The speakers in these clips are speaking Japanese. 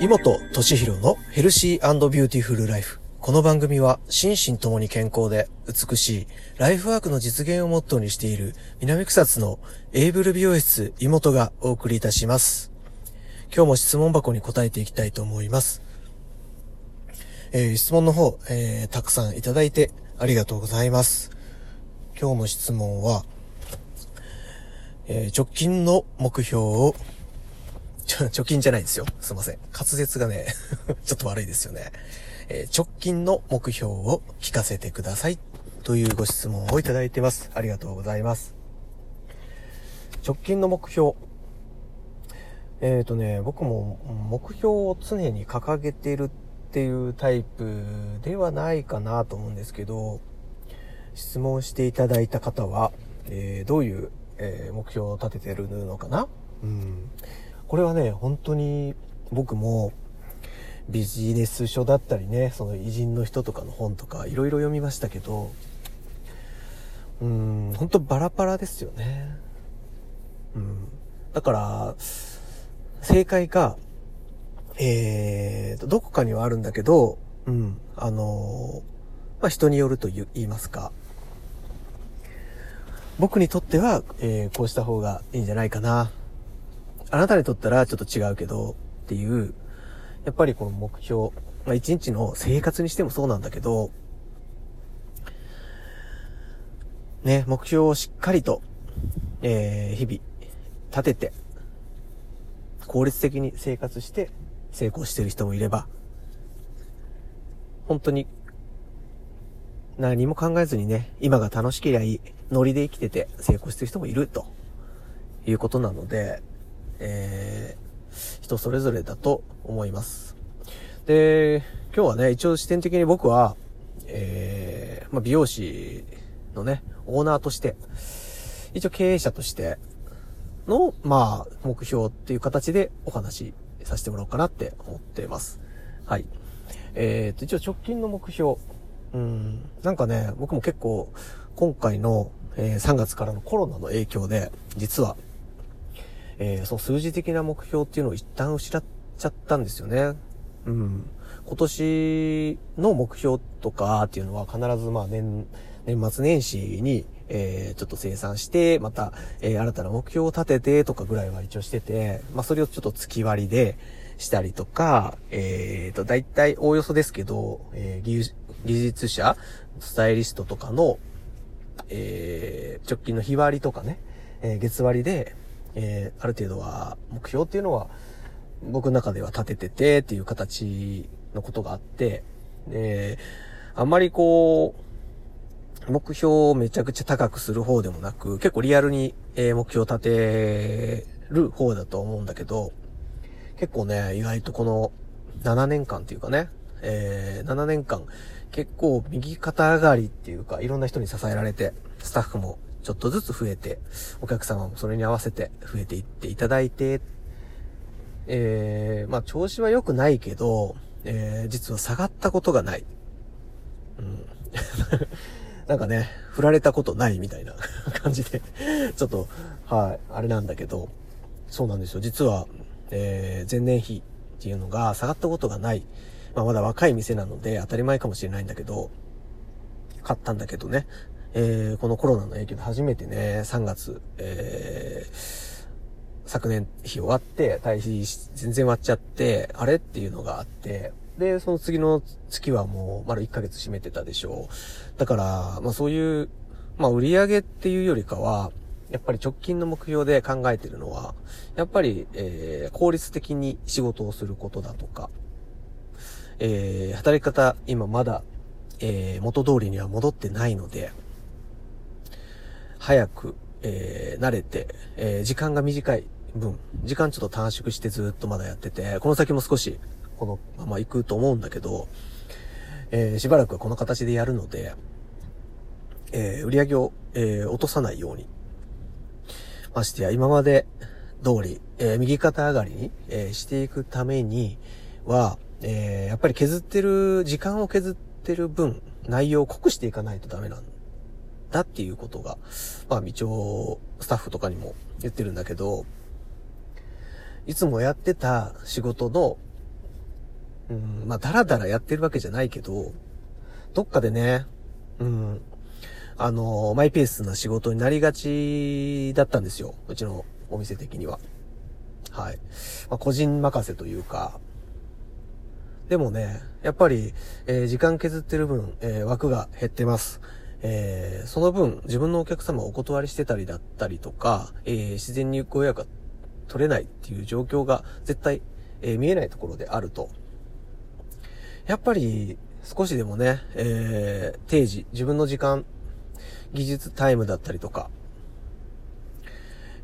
妹敏弘のヘルシービューティフルライフ。この番組は心身ともに健康で美しいライフワークの実現をモットーにしている南草津のエイブル美容室妹がお送りいたします。今日も質問箱に答えていきたいと思います。えー、質問の方、えー、たくさんいただいてありがとうございます。今日の質問は、えー、直近の目標を 貯金じゃないですよ。すいません。滑舌がね ちょっと悪いですよね。えー、直近の目標を聞かせてください。というご質問をいただいてます。ありがとうございます。直近の目標。えっ、ー、とね、僕も目標を常に掲げているっていうタイプではないかなと思うんですけど、質問していただいた方は、えー、どういう、え、目標を立ててるのかな？うん。これはね、本当に僕もビジネス書だったりね、その偉人の人とかの本とかいろいろ読みましたけど、うん、本当バラバラですよね。うん。だから、正解が、えーと、どこかにはあるんだけど、うん、あのまあ、人によると言いますか、僕にとっては、えー、こうした方がいいんじゃないかな、あなたにとったらちょっと違うけどっていう、やっぱりこの目標、まあ一日の生活にしてもそうなんだけど、ね、目標をしっかりと、えー、日々立てて、効率的に生活して成功してる人もいれば、本当に何も考えずにね、今が楽しけりゃいい、ノリで生きてて成功してる人もいるということなので、えー、人それぞれだと思います。で、今日はね、一応視点的に僕は、えー、まあ、美容師のね、オーナーとして、一応経営者としての、まあ、目標っていう形でお話しさせてもらおうかなって思っています。はい。えー、と、一応直近の目標。うん、なんかね、僕も結構、今回の、えー、3月からのコロナの影響で、実はえー、その数字的な目標っていうのを一旦失っちゃったんですよね。うん。今年の目標とかっていうのは必ずまあ年、年末年始に、えー、ちょっと生産して、また、えー、新たな目標を立ててとかぐらいは一応してて、まあそれをちょっと月割りでしたりとか、えーと、大体おおよそですけど、えー、技術者、スタイリストとかの、えー、直近の日割りとかね、えー、月割りで、えー、ある程度は目標っていうのは僕の中では立てててっていう形のことがあって、で、あんまりこう、目標をめちゃくちゃ高くする方でもなく、結構リアルに、え目標を立てる方だと思うんだけど、結構ね、意外とこの7年間っていうかね、えー、7年間、結構右肩上がりっていうか、いろんな人に支えられて、スタッフもちょっとずつ増えて、お客様もそれに合わせて増えていっていただいて、えー、まあ調子は良くないけど、えー、実は下がったことがない。うん。なんかね、振られたことないみたいな 感じでちょっと、はい、あれなんだけど、そうなんですよ。実は、えー、前年比っていうのが下がったことがない。まあまだ若い店なので当たり前かもしれないんだけど、買ったんだけどね。えー、このコロナの影響で初めてね、3月、えー、昨年日終わって、退避全然終わっちゃって、あれっていうのがあって、で、その次の月はもう、まだ1ヶ月閉めてたでしょう。だから、まあそういう、まあ売り上げっていうよりかは、やっぱり直近の目標で考えてるのは、やっぱり、えー、効率的に仕事をすることだとか、えー、働き方、今まだ、えー、元通りには戻ってないので、早く、えー、慣れて、えー、時間が短い分、時間ちょっと短縮してずっとまだやってて、この先も少し、このまま行くと思うんだけど、えー、しばらくはこの形でやるので、えー、売り上げを、えー、落とさないように。ましてや、今まで通り、えー、右肩上がりに、えー、していくためには、えー、やっぱり削ってる、時間を削ってる分、内容を濃くしていかないとダメなんだっていうことが、まあ、一応、スタッフとかにも言ってるんだけど、いつもやってた仕事の、うん、まあ、だらだらやってるわけじゃないけど、どっかでね、うん、あの、マイペースな仕事になりがちだったんですよ。うちのお店的には。はい。まあ、個人任せというか、でもね、やっぱり、えー、時間削ってる分、えー、枠が減ってます。えー、その分、自分のお客様をお断りしてたりだったりとか、えー、自然にご予約が取れないっていう状況が絶対、えー、見えないところであると。やっぱり、少しでもね、えー、定時、自分の時間、技術タイムだったりとか、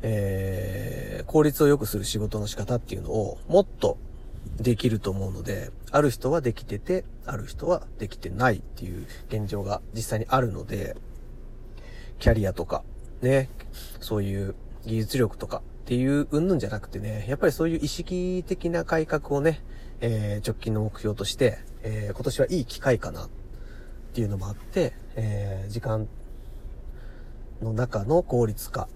えー、効率を良くする仕事の仕方っていうのをもっとできると思うので、ある人はできてて、ある人はできてないっていう現状が実際にあるので、キャリアとか、ね、そういう技術力とかっていう云々じゃなくてね、やっぱりそういう意識的な改革をね、えー、直近の目標として、えー、今年はいい機会かなっていうのもあって、えー、時間の中の効率化、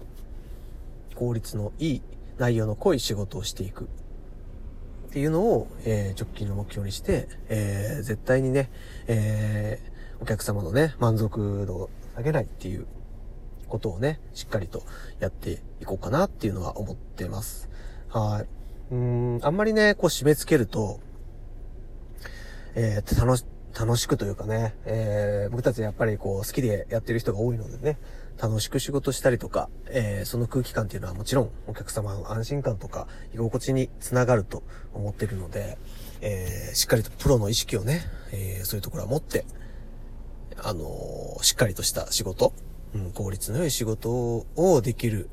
効率のいい内容の濃い仕事をしていく。っていうのを、えー、直近の目標にして、えー、絶対にね、えー、お客様のね、満足度を下げないっていうことをね、しっかりとやっていこうかなっていうのは思ってます。はい。うん、あんまりね、こう締め付けると、えー、楽し、楽しくというかね、えー、僕たちやっぱりこう好きでやってる人が多いのでね、楽しく仕事したりとか、えー、その空気感っていうのはもちろんお客様の安心感とか居心地につながると思ってるので、えー、しっかりとプロの意識をね、えー、そういうところは持って、あのー、しっかりとした仕事、うん、効率の良い仕事をできる、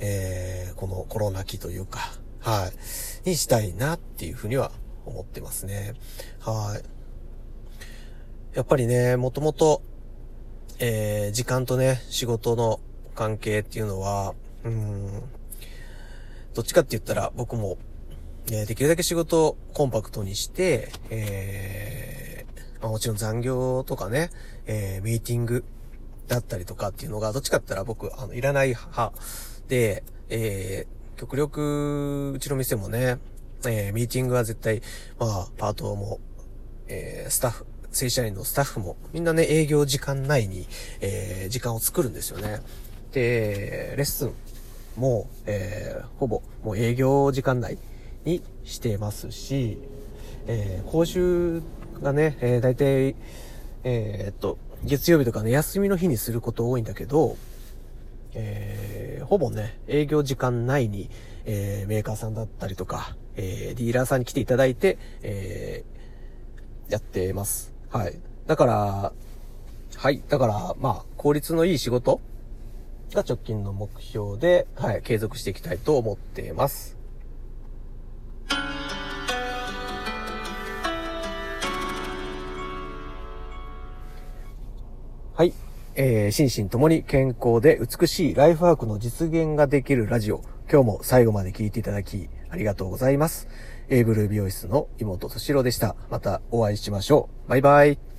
えー、このコロナ期というか、はい、にしたいなっていうふうには思ってますね。はい。やっぱりね、もともと、えー、時間とね、仕事の関係っていうのは、うん、どっちかって言ったら僕も、えー、できるだけ仕事をコンパクトにして、えー、まあ、もちろん残業とかね、えー、ミーティングだったりとかっていうのが、どっちかって言ったら僕、あの、いらない派で、えー、極力、うちの店もね、えー、ミーティングは絶対、まあ、パートも、えー、スタッフ、正社員のスタッフもみんなね、営業時間内に、えー、時間を作るんですよね。で、レッスンも、えー、ほぼもう営業時間内にしてますし、えー、講習がね、えー、大体、えー、っと、月曜日とかね、休みの日にすること多いんだけど、えー、ほぼね、営業時間内に、えー、メーカーさんだったりとか、えー、ディーラーさんに来ていただいて、えー、やってます。はい。だから、はい。だから、まあ、効率のいい仕事が直近の目標で、はい、継続していきたいと思っています。はい。えー、心身ともに健康で美しいライフワークの実現ができるラジオ。今日も最後まで聞いていただき、ありがとうございます。エイブルー美容室の妹としろでした。またお会いしましょう。バイバイ。